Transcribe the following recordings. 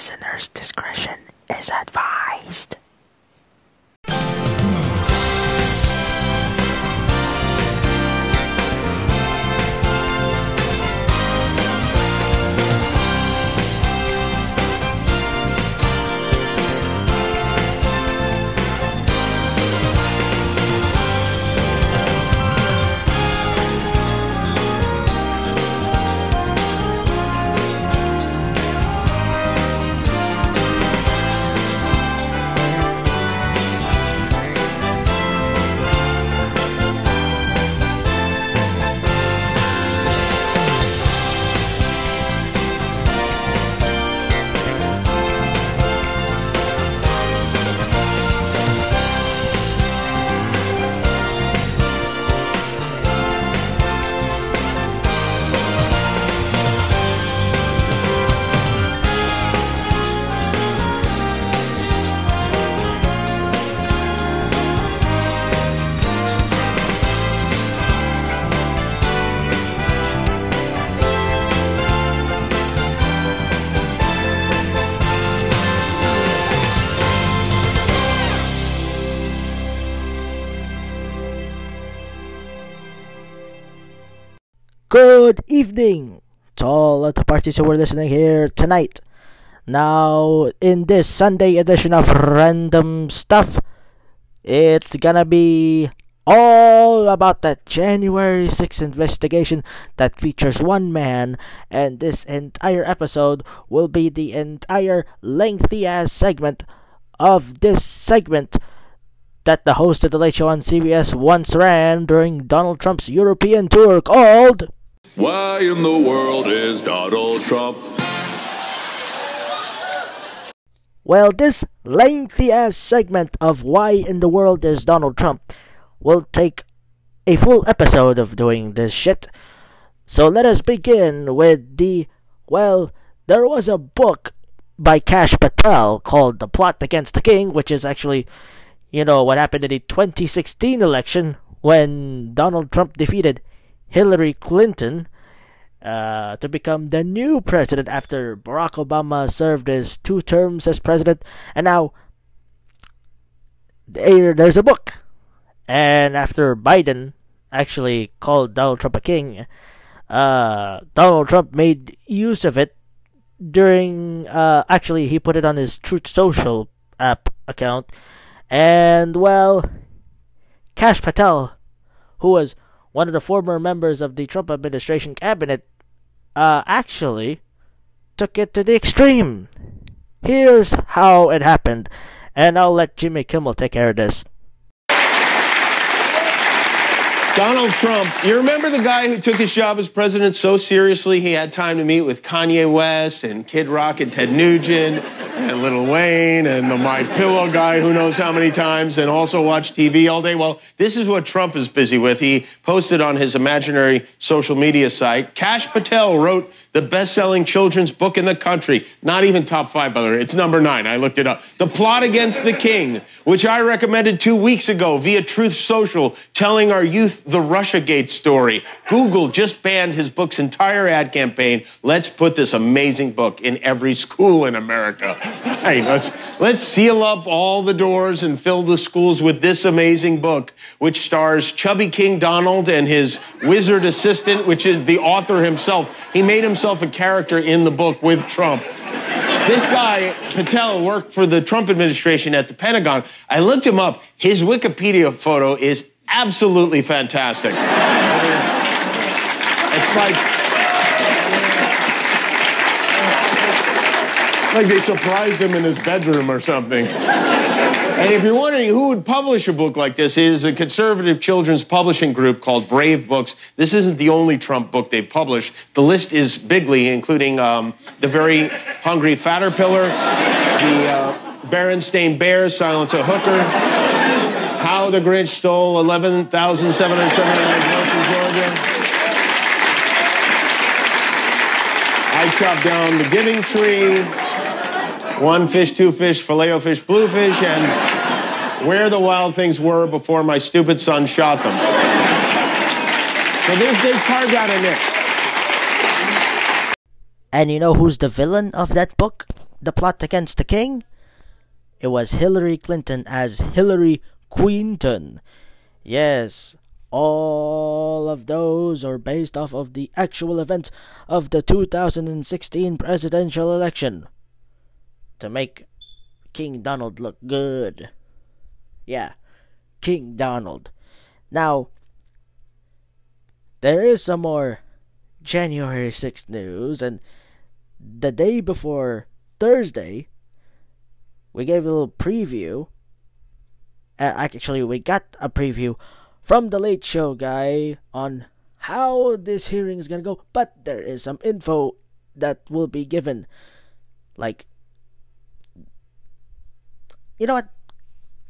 Listener's discretion is advised. Good evening to all of the parties who are listening here tonight. Now, in this Sunday edition of Random Stuff, it's gonna be all about that January 6th investigation that features one man, and this entire episode will be the entire lengthy ass segment of this segment that the host of the Late Show on CBS once ran during Donald Trump's European tour called Why in the world is Donald Trump? Well, this lengthy ass segment of Why in the World is Donald Trump will take a full episode of doing this shit. So let us begin with the. Well, there was a book by Kash Patel called The Plot Against the King, which is actually, you know, what happened in the 2016 election when Donald Trump defeated Hillary Clinton uh, to become the new president after Barack Obama served his two terms as president, and now there's a book. And after Biden actually called Donald Trump a king, uh, Donald Trump made use of it during. Uh, actually, he put it on his Truth Social app account, and well, Kash Patel, who was one of the former members of the Trump administration cabinet, uh, actually took it to the extreme. Here's how it happened, and I'll let Jimmy Kimmel take care of this. Donald Trump, you remember the guy who took his job as president so seriously he had time to meet with Kanye West and Kid Rock and Ted Nugent and Lil Wayne and the My Pillow guy who knows how many times and also watch TV all day? Well, this is what Trump is busy with. He posted on his imaginary social media site. Kash Patel wrote the best-selling children's book in the country. Not even top five, by the way. It's number nine. I looked it up. The Plot Against the King, which I recommended two weeks ago via Truth Social, telling our youth the Russiagate story. Google just banned his book's entire ad campaign. Let's put this amazing book in every school in America. Hey, let's let's seal up all the doors and fill the schools with this amazing book, which stars Chubby King Donald and his wizard assistant, which is the author himself. He made himself a character in the book with Trump. This guy, Patel, worked for the Trump administration at the Pentagon. I looked him up. His Wikipedia photo is absolutely fantastic. It is, it's like like they surprised him in his bedroom or something. And if you're wondering who would publish a book like this, it is a conservative children's publishing group called Brave Books. This isn't the only Trump book they've published. The list is bigly, including um, The Very Hungry Fatterpillar, The uh, Berenstain Bears, Silence a Hooker, How the Grinch Stole 11,779 votes in Georgia. I chopped down the Giving Tree, One Fish, Two Fish, Filet Fish, Bluefish, and Where the Wild Things Were Before My Stupid Son Shot Them. So they've, they've carved out a niche. And you know who's the villain of that book? the plot against the king? It was Hillary Clinton as Hillary Quinton. Yes, all of those are based off of the actual events of the 2016 presidential election to make King Donald look good. Yeah, King Donald. Now, there is some more January 6th news, and the day before Thursday, we gave a little preview. Uh, actually, we got a preview from the Late Show guy on how this hearing is gonna go, but there is some info that will be given. Like, you know what?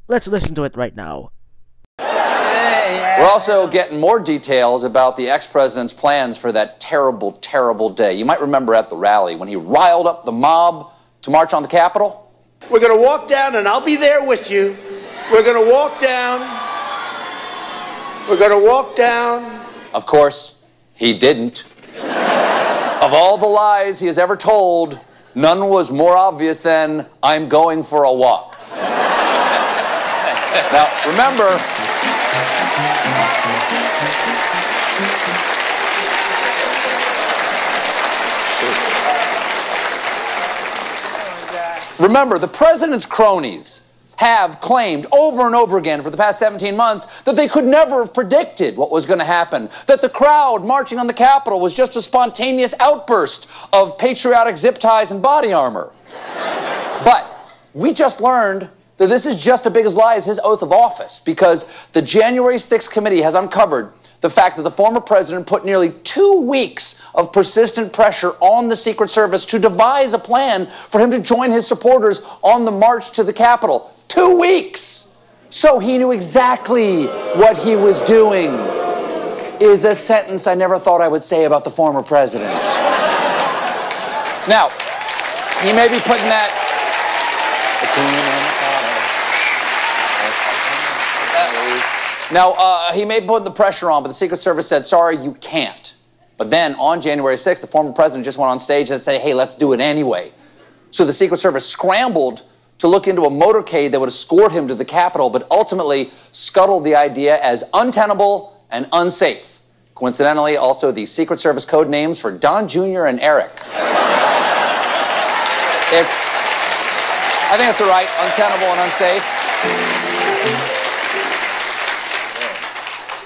Let's listen to it right now. We're also getting more details about the ex president's plans for that terrible, terrible day. You might remember at the rally when he riled up the mob to march on the Capitol. We're going to walk down, and I'll be there with you. We're going to walk down. We're going to walk down. Of course, he didn't. of all the lies he has ever told, none was more obvious than, I'm going for a walk. Now, remember, Remember, the president's cronies have claimed over and over again for the past 17 months that they could never have predicted what was going to happen, that the crowd marching on the Capitol was just a spontaneous outburst of patriotic zip ties and body armor. but we just learned that this is just as big as lie as his oath of office because the January 6th committee has uncovered the fact that the former president put nearly two weeks of persistent pressure on the Secret Service to devise a plan for him to join his supporters on the march to the Capitol. Two weeks! So he knew exactly what he was doing, is a sentence I never thought I would say about the former president. now, he may be putting that. Now, uh, he may put the pressure on, but the Secret Service said, sorry, you can't. But then on January 6th, the former president just went on stage and said, hey, let's do it anyway. So the Secret Service scrambled to look into a motorcade that would escort him to the Capitol, but ultimately scuttled the idea as untenable and unsafe. Coincidentally, also the Secret Service code names for Don Jr. and Eric. it's, I think it's all right, untenable and unsafe.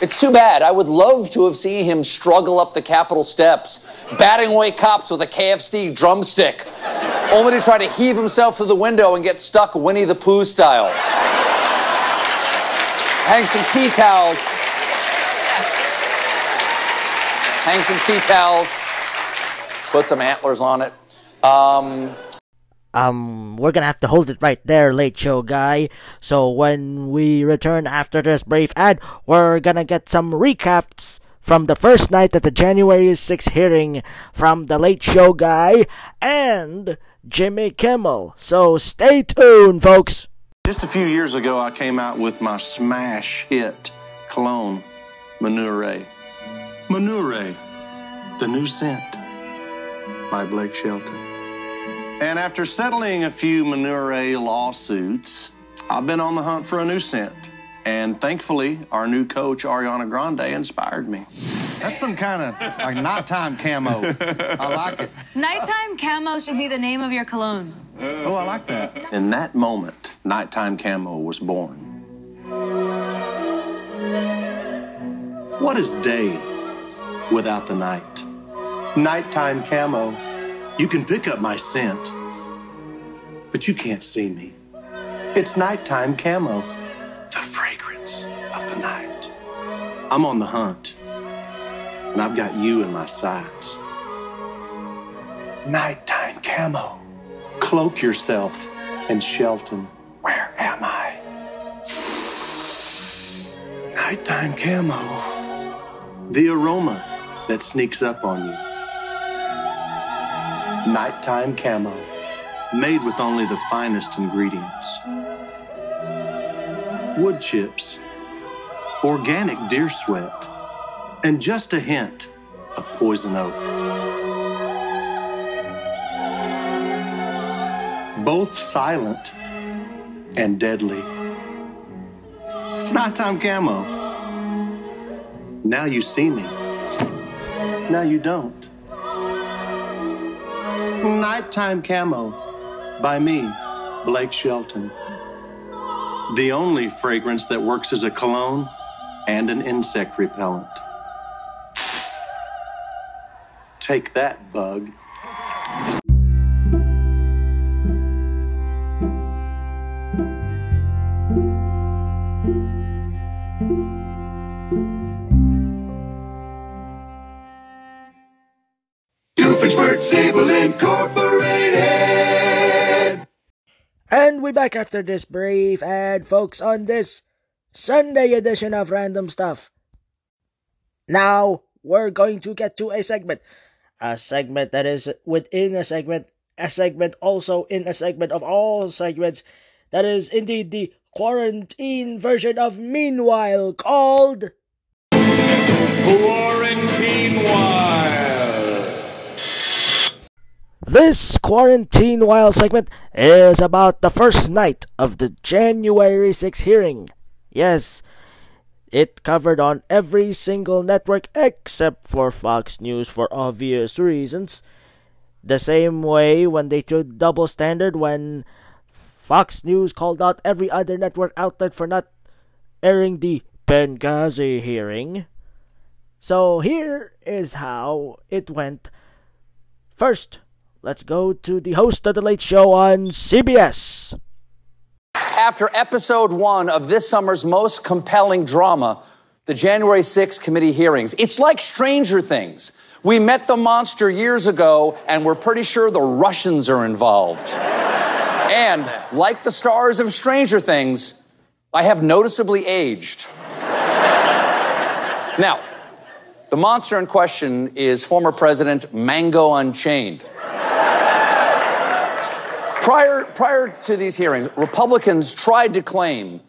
It's too bad. I would love to have seen him struggle up the Capitol steps, batting away cops with a KFC drumstick, only to try to heave himself through the window and get stuck Winnie the Pooh style. Hang some tea towels. Hang some tea towels. Put some antlers on it. Um, um, we're gonna have to hold it right there, late show guy. So when we return after this brief ad, we're gonna get some recaps from the first night of the January 6th hearing from the late show guy and Jimmy Kimmel. So stay tuned, folks. Just a few years ago, I came out with my smash hit cologne, Manure. Manure, the new scent by Blake Shelton. And after settling a few Manure lawsuits, I've been on the hunt for a new scent. And thankfully, our new coach, Ariana Grande, inspired me. That's some kind of like nighttime camo. I like it. Nighttime camo should be the name of your cologne. Oh, I like that. In that moment, Nighttime Camo was born. What is day without the night? Nighttime Camo. You can pick up my scent, but you can't see me. It's nighttime camo, the fragrance of the night. I'm on the hunt, and I've got you in my sights. Nighttime camo. Cloak yourself in Shelton. Where am I? Nighttime camo. The aroma that sneaks up on you. Nighttime camo. Made with only the finest ingredients. Wood chips. Organic deer sweat. And just a hint of poison oak. both silent and deadly. It's nighttime camo. Now you see me. Now you don't. Nighttime camo by me, Blake Shelton. The only fragrance that works as a cologne and an insect repellent. Take that, bug. Back after this brief ad, folks, on this Sunday edition of Random Stuff. Now, we're going to get to a segment. A segment that is within a segment, a segment also in a segment of all segments. That is indeed the quarantine version of Meanwhile called. Quarantine Wild. This Quarantine While segment is about the first night of the January 6 hearing. Yes, it covered on every single network except for Fox News for obvious reasons. The same way when they took double standard when Fox News called out every other network outlet for not airing the Benghazi hearing. So here is how it went. First, let's go to the host of the Late Show on CBS. After episode one of this summer's most compelling drama, the January 6th committee hearings, it's like Stranger Things. We met the monster years ago, and we're pretty sure the Russians are involved. and like the stars of Stranger Things, I have noticeably aged. now, the monster in question is former President Mango Unchained. Prior, prior to these hearings, Republicans tried to claim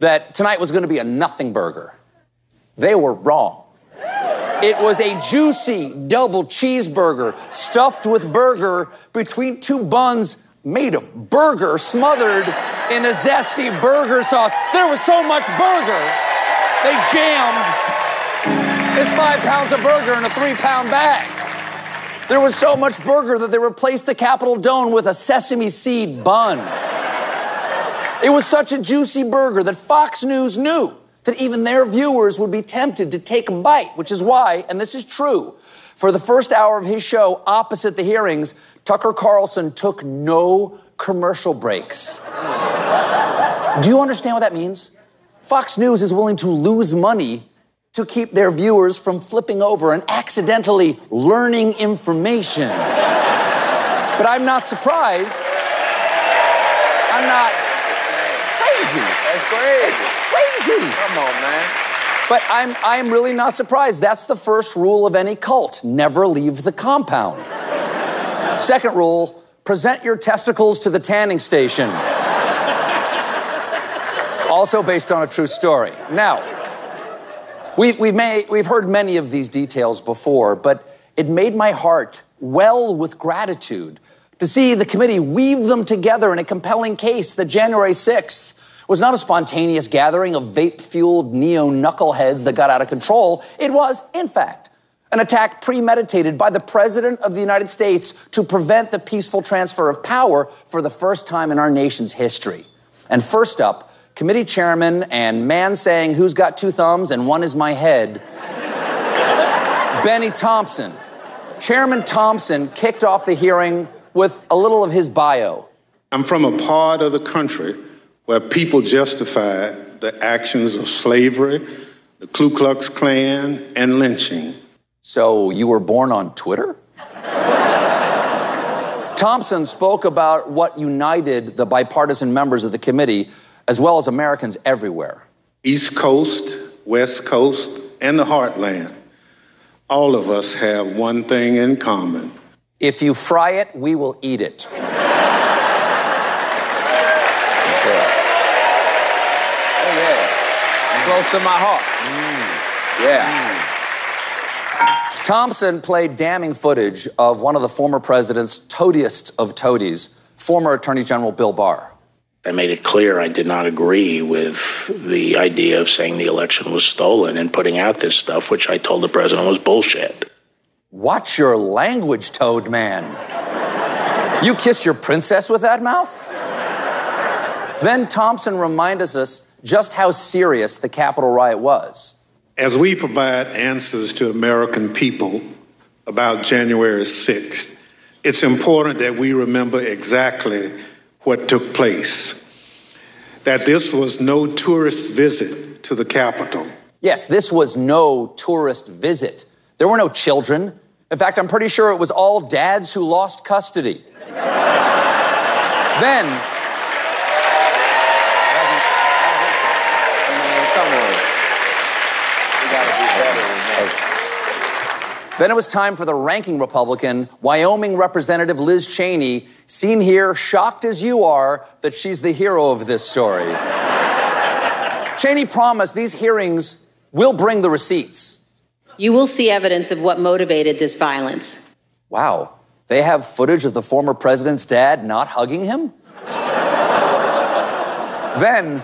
that tonight was going to be a nothing burger. They were wrong. It was a juicy double cheeseburger stuffed with burger between two buns made of burger smothered in a zesty burger sauce. There was so much burger, they jammed this five pounds of burger in a three pound bag. There was so much burger that they replaced the Capitol Dome with a sesame seed bun. It was such a juicy burger that Fox News knew that even their viewers would be tempted to take a bite, which is why, and this is true, for the first hour of his show opposite the hearings, Tucker Carlson took no commercial breaks. Do you understand what that means? Fox News is willing to lose money to keep their viewers from flipping over and accidentally learning information. but I'm not surprised. I'm not crazy. That's crazy. Crazy. Come on, man. But I'm I'm really not surprised. That's the first rule of any cult. Never leave the compound. Second rule, present your testicles to the tanning station. also based on a true story. Now, We've, we've, made, we've heard many of these details before, but it made my heart well with gratitude to see the committee weave them together in a compelling case that January 6th was not a spontaneous gathering of vape fueled neo knuckleheads that got out of control. It was, in fact, an attack premeditated by the President of the United States to prevent the peaceful transfer of power for the first time in our nation's history. And first up, committee chairman and man saying who's got two thumbs and one is my head, Bennie Thompson. Chairman Thompson kicked off the hearing with a little of his bio. I'm from a part of the country where people justify the actions of slavery, the Ku Klux Klan, and lynching. So you were born on Twitter? Thompson spoke about what united the bipartisan members of the committee as well as Americans everywhere. East Coast, West Coast, and the Heartland. All of us have one thing in common. If you fry it, we will eat it. Oh, yeah. Close to my heart. Mm. Yeah. Mm. Thompson played damning footage of one of the former president's toadiest of toadies, former Attorney General Bill Barr. I made it clear I did not agree with the idea of saying the election was stolen and putting out this stuff, which I told the president was bullshit. Watch your language, Toad Man. You kiss your princess with that mouth? Then Thompson reminds us just how serious the Capitol riot was. As we provide answers to American people about January 6th, it's important that we remember exactly what took place. That this was no tourist visit to the Capitol. Yes, this was no tourist visit. There were no children. In fact, I'm pretty sure it was all dads who lost custody. then, Then it was time for the ranking Republican, Wyoming Representative Liz Cheney, seen here, shocked as you are that she's the hero of this story. Cheney promised these hearings will bring the receipts. You will see evidence of what motivated this violence. Wow, they have footage of the former president's dad not hugging him? then,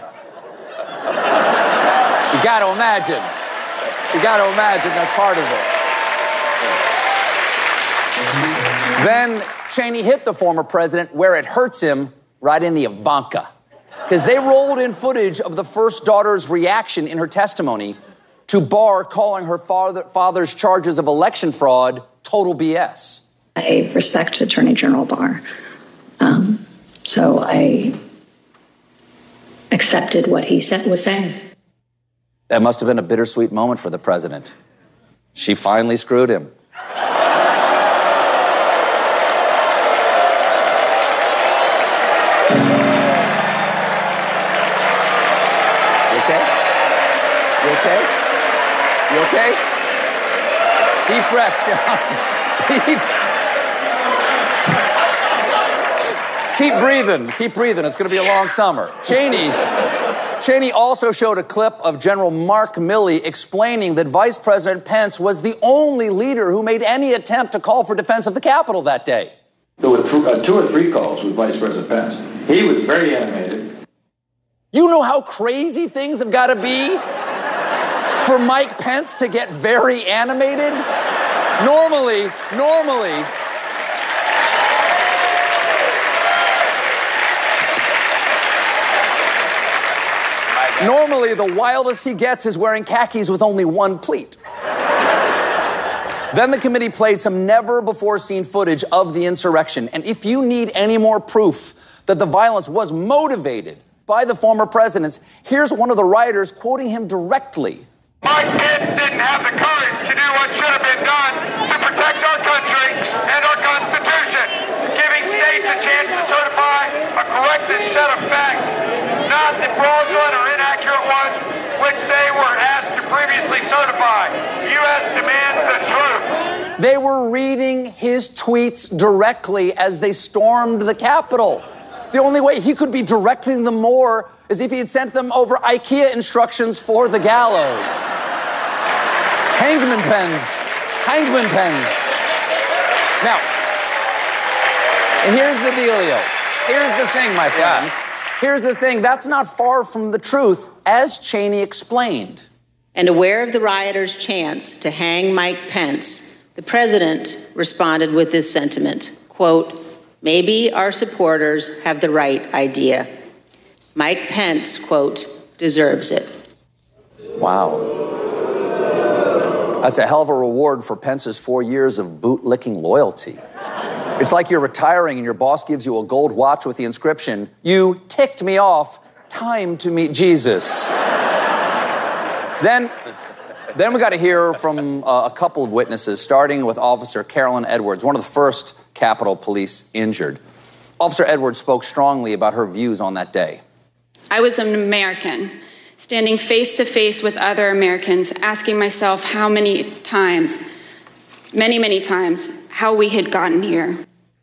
you gotta imagine. You gotta imagine that's part of it. Then Cheney hit the former president where it hurts him, right in the Ivanka. Because they rolled in footage of the first daughter's reaction in her testimony to Barr calling her father, father's charges of election fraud total BS. I respect Attorney General Barr. Um, so I accepted what he said, was saying. That must have been a bittersweet moment for the president. She finally screwed him. You okay? You okay? You okay? Deep breath, Sean. Deep. Keep breathing. Keep breathing. It's going to be a long summer. Cheney. Cheney also showed a clip of General Mark Milley explaining that Vice President Pence was the only leader who made any attempt to call for defense of the Capitol that day. There were uh, two or three calls with Vice President Pence. He was very animated. You know how crazy things have got to be for Mike Pence to get very animated? Normally, normally, Normally, the wildest he gets is wearing khakis with only one pleat. Then the committee played some never before seen footage of the insurrection. And if you need any more proof that the violence was motivated by the former presidents, here's one of the rioters quoting him directly. Mike Pence didn't have the courage to do what should have been done to protect our country and our Constitution, giving states a chance to certify a corrected set of facts, not the fraudulent or inaccurate ones which they were asked to previously certify. U.S. demands the truth. They were reading his tweets directly as they stormed the Capitol. The only way he could be directing them more is if he had sent them over IKEA instructions for the gallows. Hangman Pence. Hangman Pence. Now, and here's the dealio. Here's the thing, my friends. Here's the thing. That's not far from the truth, as Cheney explained. And aware of the rioters' chance to hang Mike Pence, the president responded with this sentiment quote, Maybe our supporters have the right idea. Mike Pence, quote, deserves it. Wow. That's a hell of a reward for Pence's four years of bootlicking loyalty. It's like you're retiring and your boss gives you a gold watch with the inscription, You ticked me off, time to meet Jesus. then, then we got to hear from uh, a couple of witnesses, starting with Officer Caroline Edwards, one of the first Capitol Police injured. Officer Edwards spoke strongly about her views on that day. I was an American, standing face to face with other Americans, asking myself how many times, many, many times, how we had gotten here?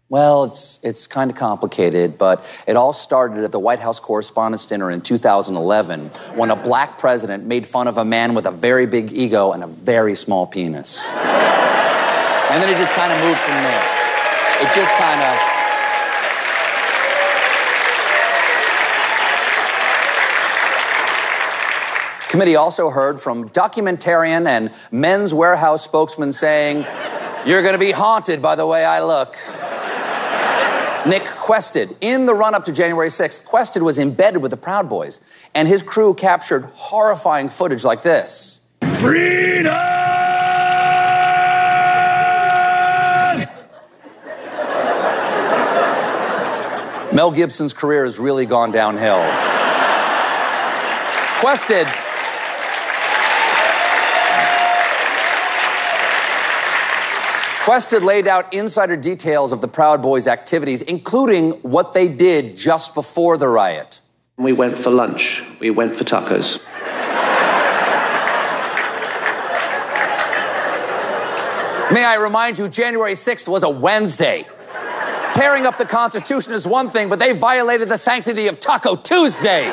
Well, it's it's kind of complicated, but it all started at the White House Correspondents' Dinner in 2011 when a black president made fun of a man with a very big ego and a very small penis. and then it just kind of moved from there. It just kind of Committee also heard from documentarian and Men's Wearhouse spokesman saying you're going to be haunted by the way I look. Nick Quested. In the run up to January 6th, Quested was embedded with the Proud Boys, and his crew captured horrifying footage like this. Freedom! Mel Gibson's career has really gone downhill. Quested. Quested laid out insider details of the Proud Boys' activities, including what they did just before the riot. We went for lunch. We went for tacos. May I remind you, January 6th was a Wednesday. Tearing up the Constitution is one thing, but they violated the sanctity of Taco Tuesday.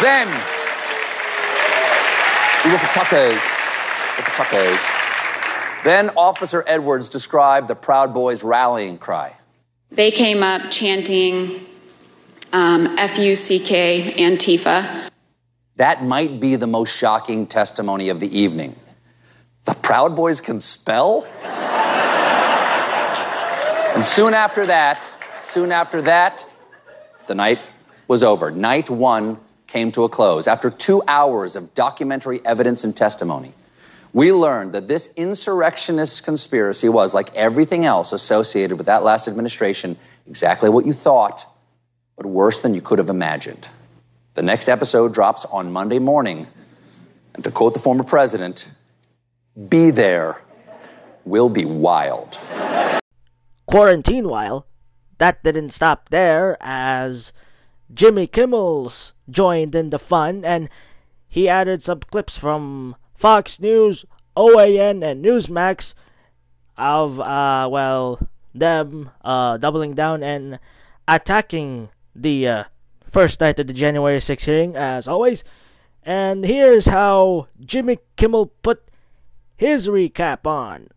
Then, we went for tacos. We Went for tacos. Then Officer Edwards described the Proud Boys' rallying cry. They came up chanting um, F U C K Antifa. That might be the most shocking testimony of the evening. The Proud Boys can spell? and soon after that, soon after that, the night was over. Night one came to a close. After two hours of documentary evidence and testimony, we learned that this insurrectionist conspiracy was, like everything else associated with that last administration, exactly what you thought, but worse than you could have imagined. The next episode drops on Monday morning. And to quote the former president, be there We'll be wild. Quarantine while, that didn't stop there as Jimmy Kimmel's joined in the fun and he added some clips from Fox News, OAN, and Newsmax of, uh, well, them uh, doubling down and attacking the uh, first night of the January 6th hearing, as always. And here's how Jimmy Kimmel put his recap on.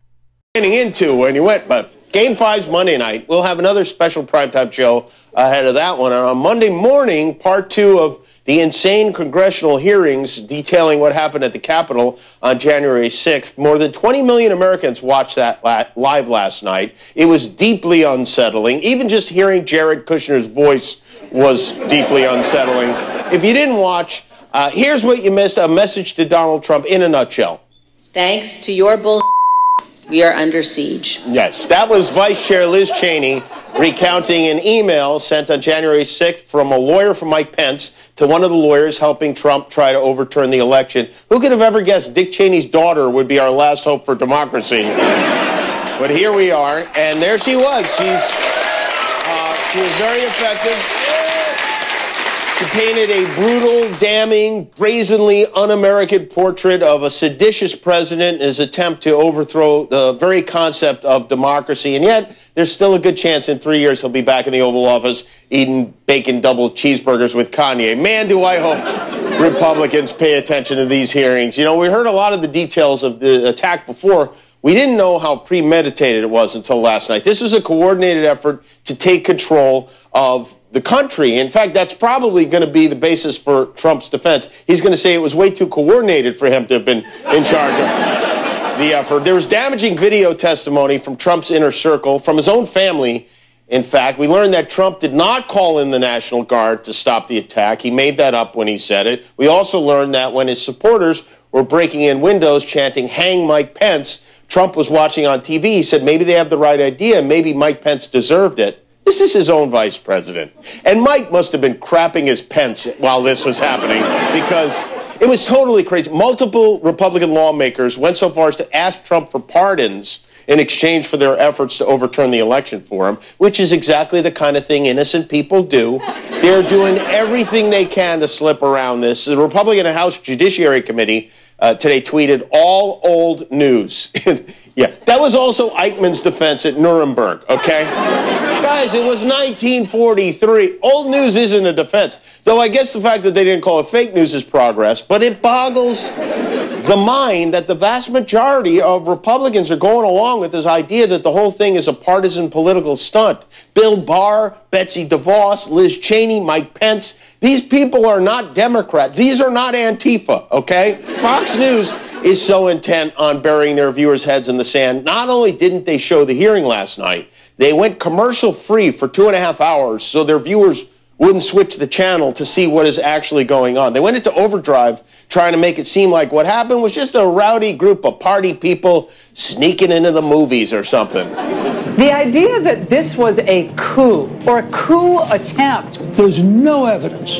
Getting into when you went, but Game Five's Monday night. We'll have another special primetime show ahead of that one. And on Monday morning, part two of the insane congressional hearings detailing what happened at the Capitol on January 6th. More than 20 million Americans watched that live last night. It was deeply unsettling. Even just hearing Jared Kushner's voice was deeply unsettling. If you didn't watch, uh, here's what you missed a message to Donald Trump in a nutshell. Thanks to your bull, we are under siege. Yes, that was Vice Chair Liz Cheney recounting an email sent on January 6th from a lawyer from Mike Pence to one of the lawyers helping Trump try to overturn the election. Who could have ever guessed Dick Cheney's daughter would be our last hope for democracy? but here we are, and there she was. She's uh, she was very effective. She painted a brutal, damning, brazenly un-American portrait of a seditious president in his attempt to overthrow the very concept of democracy. And yet, there's still a good chance in three years he'll be back in the Oval Office eating bacon double cheeseburgers with Kanye. Man, do I hope Republicans pay attention to these hearings. You know, we heard a lot of the details of the attack before. We didn't know how premeditated it was until last night. This was a coordinated effort to take control of the country. In fact, that's probably going to be the basis for Trump's defense. He's going to say it was way too coordinated for him to have been in charge of the uh, effort. There was damaging video testimony from Trump's inner circle, from his own family. In fact, we learned that Trump did not call in the National Guard to stop the attack. He made that up when he said it. We also learned that when his supporters were breaking in windows chanting, Hang Mike Pence, Trump was watching on TV. He said maybe they have the right idea. Maybe Mike Pence deserved it. This is his own vice president. And Mike must have been crapping his pants while this was happening because it was totally crazy. Multiple Republican lawmakers went so far as to ask Trump for pardons in exchange for their efforts to overturn the election for him, which is exactly the kind of thing innocent people do. They're doing everything they can to slip around this. The Republican House Judiciary Committee uh, today tweeted all old news. Yeah, that was also Eichmann's defense at Nuremberg, okay? Guys, it was 1943. Old news isn't a defense. Though I guess the fact that they didn't call it fake news is progress, but it boggles the mind that the vast majority of Republicans are going along with this idea that the whole thing is a partisan political stunt. Bill Barr, Betsy DeVos, Liz Cheney, Mike Pence, these people are not Democrats. These are not Antifa, okay? Fox News is so intent on burying their viewers' heads in the sand. Not only didn't they show the hearing last night, they went commercial free for two and a half hours so their viewers wouldn't switch the channel to see what is actually going on. They went into overdrive trying to make it seem like what happened was just a rowdy group of party people sneaking into the movies or something. The idea that this was a coup or a coup attempt. There's no evidence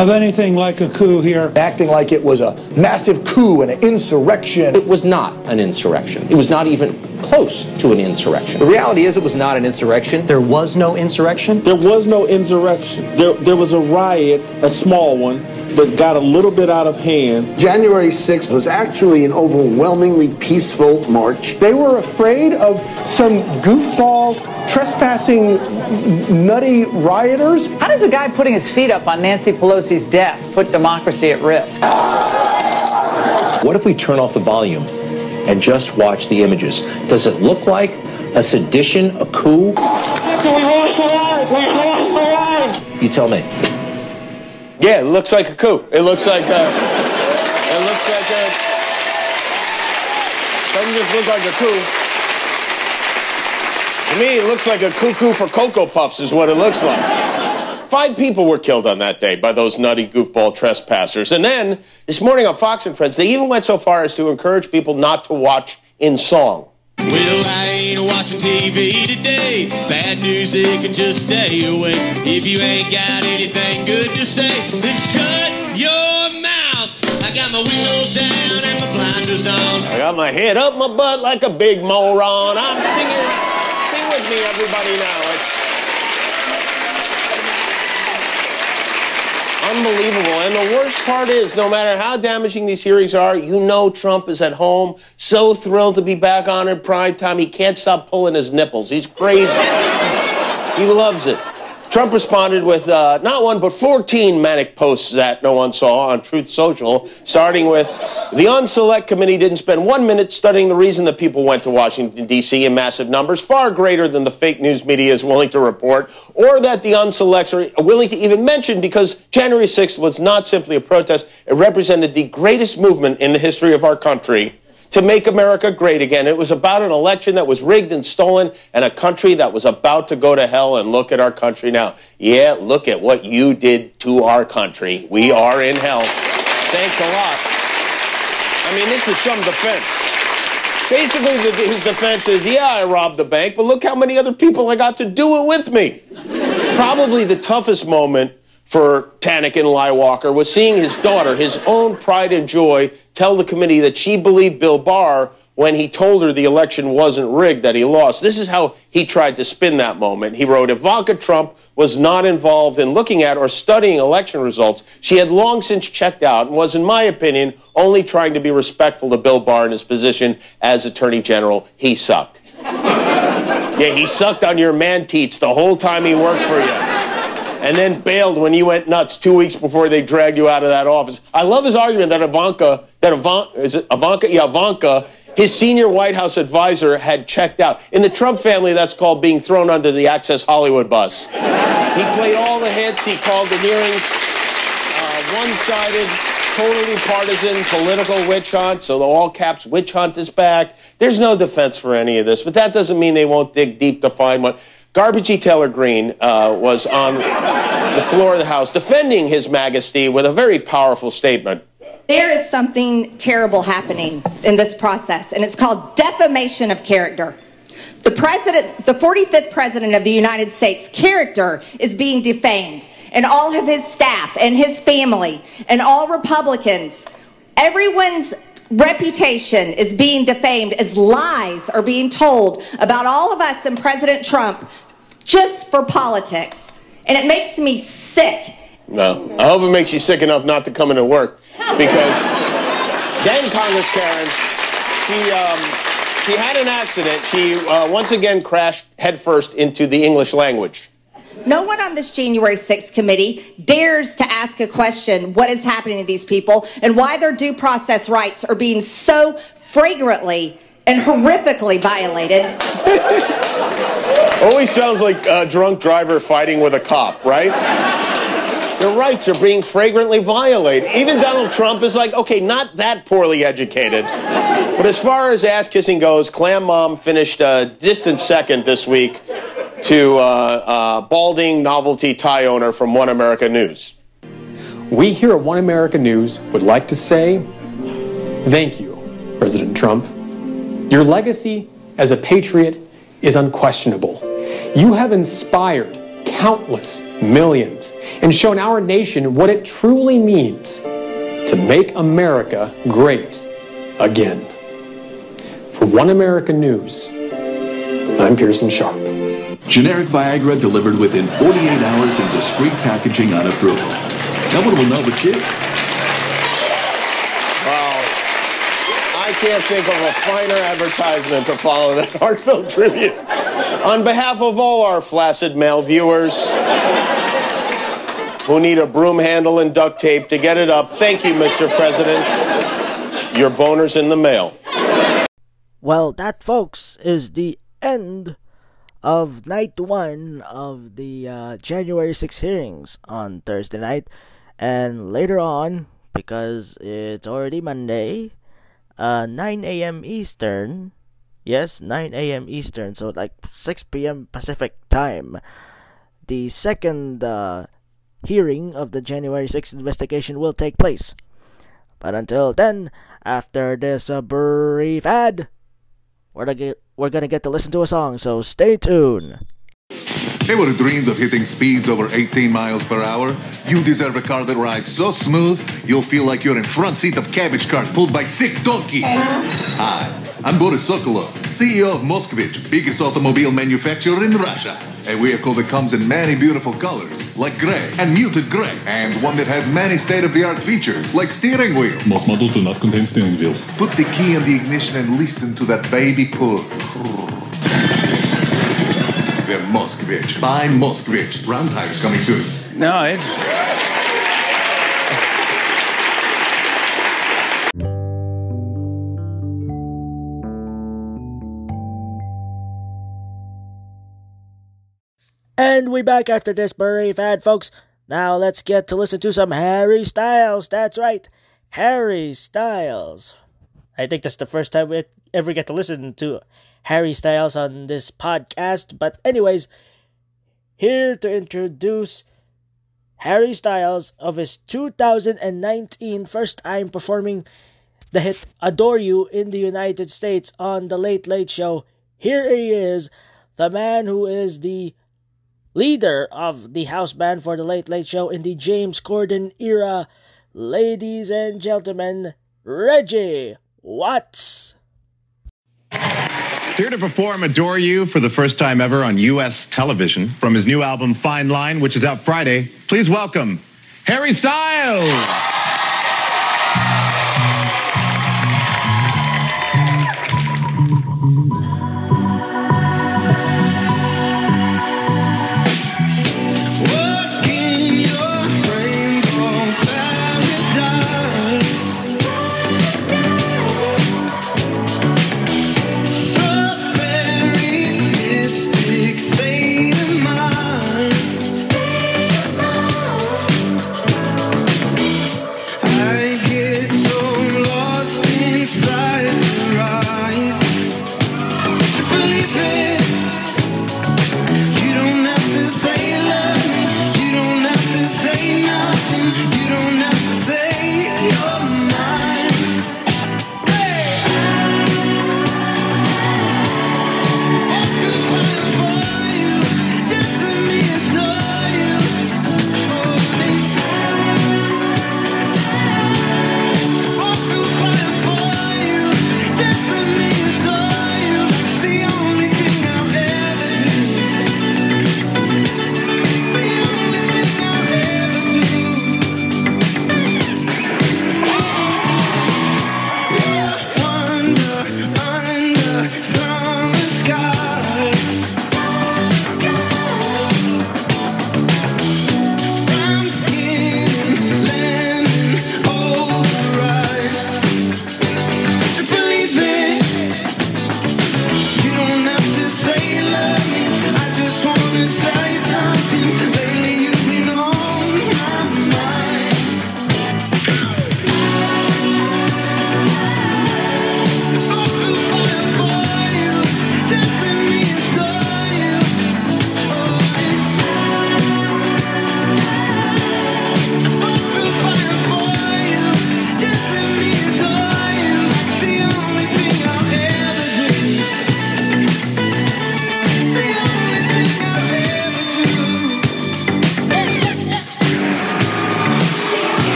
of anything like a coup here. Acting like it was a massive coup and an insurrection. It was not an insurrection. It was not even close to an insurrection. The reality is it was not an insurrection. There was no insurrection? There was no insurrection. There, there was a riot, a small one, that got a little bit out of hand. January 6th was actually an overwhelmingly peaceful march. They were afraid of some goofball trespassing nutty rioters. How does a guy putting his feet up on Nancy Pelosi's desk put democracy at risk? What if we turn off the volume and just watch the images? Does it look like a sedition, a coup? You tell me. Yeah, it looks like a coup. It looks like a. It looks like a. Doesn't just look like a coup. To me, it looks like a cuckoo for Cocoa Puffs, is what it looks like. Five people were killed on that day by those nutty goofball trespassers. And then, this morning on Fox and Friends, they even went so far as to encourage people not to watch in song. Well, I ain't watching TV today. Bad news, it can just stay away. If you ain't got anything good to say, then shut your mouth. I got my windows down and my blinders on. I got my head up my butt like a big moron. I'm singing. Sing with me, everybody, now. It's unbelievable. And the worst part is, no matter how damaging these hearings are, you know Trump is at home, so thrilled to be back on in prime time. He can't stop pulling his nipples. He's crazy. he loves it. Trump responded with uh, not one, but 14 manic posts that no one saw on Truth Social, starting with the Unselect Committee didn't spend one minute studying the reason that people went to Washington, D.C. in massive numbers, far greater than the fake news media is willing to report, or that the Unselects are willing to even mention because January 6th was not simply a protest, it represented the greatest movement in the history of our country to make America great again. It was about an election that was rigged and stolen and a country that was about to go to hell. And look at our country now. Yeah, look at what you did to our country. We are in hell. Thanks a lot. I mean, this is some defense. Basically, the, his defense is, yeah, I robbed the bank, but look how many other people I got to do it with me. Probably the toughest moment for Tannick and Walker was seeing his daughter, his own pride and joy, tell the committee that she believed Bill Barr when he told her the election wasn't rigged, that he lost. This is how he tried to spin that moment. He wrote, Ivanka Trump was not involved in looking at or studying election results. She had long since checked out and was, in my opinion, only trying to be respectful to Bill Barr in his position as Attorney General. He sucked. yeah, he sucked on your man teats the whole time he worked for you and then bailed when you went nuts two weeks before they dragged you out of that office. I love his argument that Ivanka, that Ivanka, is it Ivanka? Yeah, Ivanka, his senior White House advisor had checked out. In the Trump family, that's called being thrown under the Access Hollywood bus. he played all the hits. He called the hearings uh, one-sided, totally partisan, political witch hunt. So the all caps witch hunt is back. There's no defense for any of this, but that doesn't mean they won't dig deep to find one. Garbagey Taylor Greene uh, was on the floor of the House defending His Majesty with a very powerful statement. There is something terrible happening in this process, and it's called defamation of character. The president, the 45th president of the United States, character is being defamed, and all of his staff and his family and all Republicans, everyone's reputation is being defamed as lies are being told about all of us and President Trump just for politics. And it makes me sick. No, I hope it makes you sick enough not to come into work because then Congress Karen, she um, she had an accident. She uh, once again crashed headfirst into the English language. No one on this January 6th committee dares to ask a question what is happening to these people and why their due process rights are being so flagrantly and horrifically violated. Always sounds like a drunk driver fighting with a cop, right? Their rights are being flagrantly violated. Even Donald Trump is like, okay, not that poorly educated. But as far as ass kissing goes, Clam Mom finished a distant second this week to uh, uh, balding novelty tie owner from One America News. We here at One America News would like to say thank you, President Trump. Your legacy as a patriot is unquestionable. You have inspired countless millions and shown our nation what it truly means to make America great again. For One America News, I'm Pearson Sharp. Generic Viagra delivered within 48 hours in discreet packaging on approval. No one will know but you. Well, I can't think of a finer advertisement to follow that heartfelt tribute. On behalf of all our flaccid male viewers who need a broom handle and duct tape to get it up, thank you, Mr. President. Your boner's in the mail. Well, that, folks, is the end of night one of the uh, January 6 hearings on Thursday night. And later on, because it's already Monday, uh, 9 a.m. Eastern, yes, 9 a.m. Eastern, so like 6 p.m. Pacific time, the second uh, hearing of the January 6th investigation will take place. But until then, after this uh, brief ad, we're gonna get we're gonna get to listen to a song. So stay tuned. Ever dreamed of hitting speeds over 18 miles per hour? You deserve a car that rides so smooth, you'll feel like you're in front seat of cabbage cart pulled by sick donkey. Uh-huh. Hi, I'm Boris Sokolov, CEO of Moskvich, biggest automobile manufacturer in Russia. A vehicle that comes in many beautiful colors, like gray and muted gray, and one that has many state-of-the-art features, like steering wheel. Most models do not contain steering wheel. Put the key in the ignition and listen to that baby pull. The Moskvich. By Moskvich. Round tires coming soon. No, it. And we back after this brief ad, folks. Now let's get to listen to some Harry Styles. That's right, Harry Styles. I think that's the first time we ever get to listen to Harry Styles on this podcast. But, anyways, here to introduce Harry Styles of his 2019 first time performing the hit Adore You in the United States on The Late Late Show. Here he is, the man who is the leader of the house band for The Late Late Show in the James Corden era. Ladies and gentlemen, Reggie Watts. Here to perform Adore You for the first time ever on U.S. television from his new album Fine Line, which is out Friday, please welcome Harry Styles.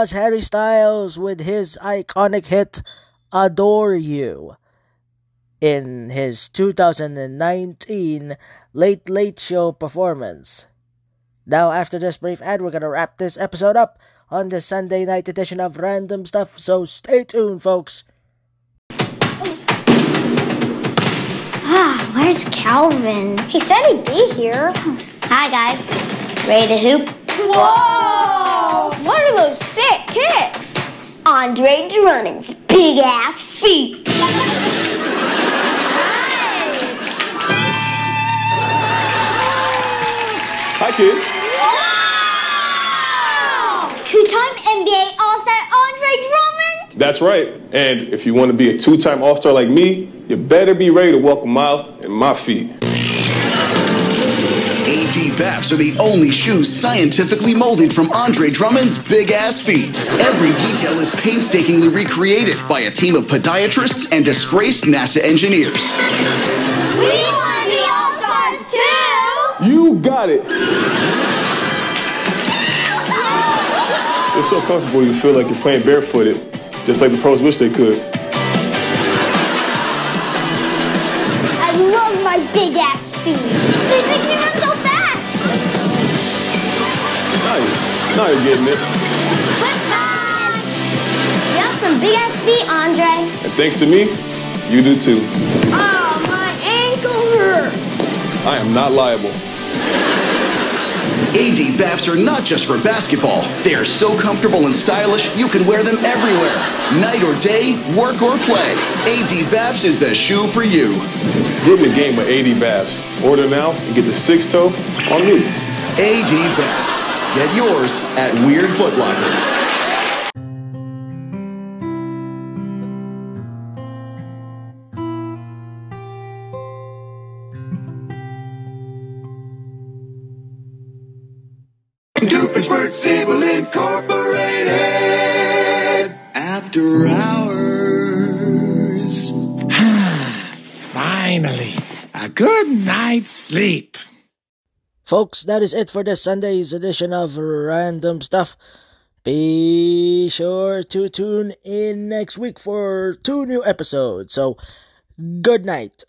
Was Harry Styles with his iconic hit Adore You in his 2019 Late Late Show performance. Now, after this brief ad, we're gonna wrap this episode up on the Sunday night edition of Random Stuff, so stay tuned, folks. Ah, where's Calvin? He said he'd be here. Hi, guys. Ready to hoop? Whoa! What are those sick kicks? Andre Drummond's big ass feet. Hi, kids. Two-time NBA All-Star Andre Drummond. That's right. And if you want to be a two time All Star like me, you better be ready to walk a mile in my feet. AD Baps are the only shoes scientifically molded from Andre Drummond's big ass feet. Every detail is painstakingly recreated by a team of podiatrists and disgraced NASA engineers. We want to be All-Stars too. You got it. It's so comfortable you feel like you're playing barefooted, just like the pros wish they could. Nice. Now you're getting it. Football. You have some big ass feet, Andre. And thanks to me, you do too. Oh, my ankle hurts. I am not liable. AD Baps are not just for basketball. They are so comfortable and stylish, you can wear them everywhere. Night or day, work or play. AD Baps is the shoe for you. Get in the game with AD Babs. Order now and get the six toe on me. AD Baps. Get yours at Weird Foot Locker. Doofenshmirtz Evil Incorporated. After hours. Finally, a good night's sleep. Folks, that is it for this Sunday's edition of Random Stuff. Be sure to tune in next week for two new episodes. So, good night.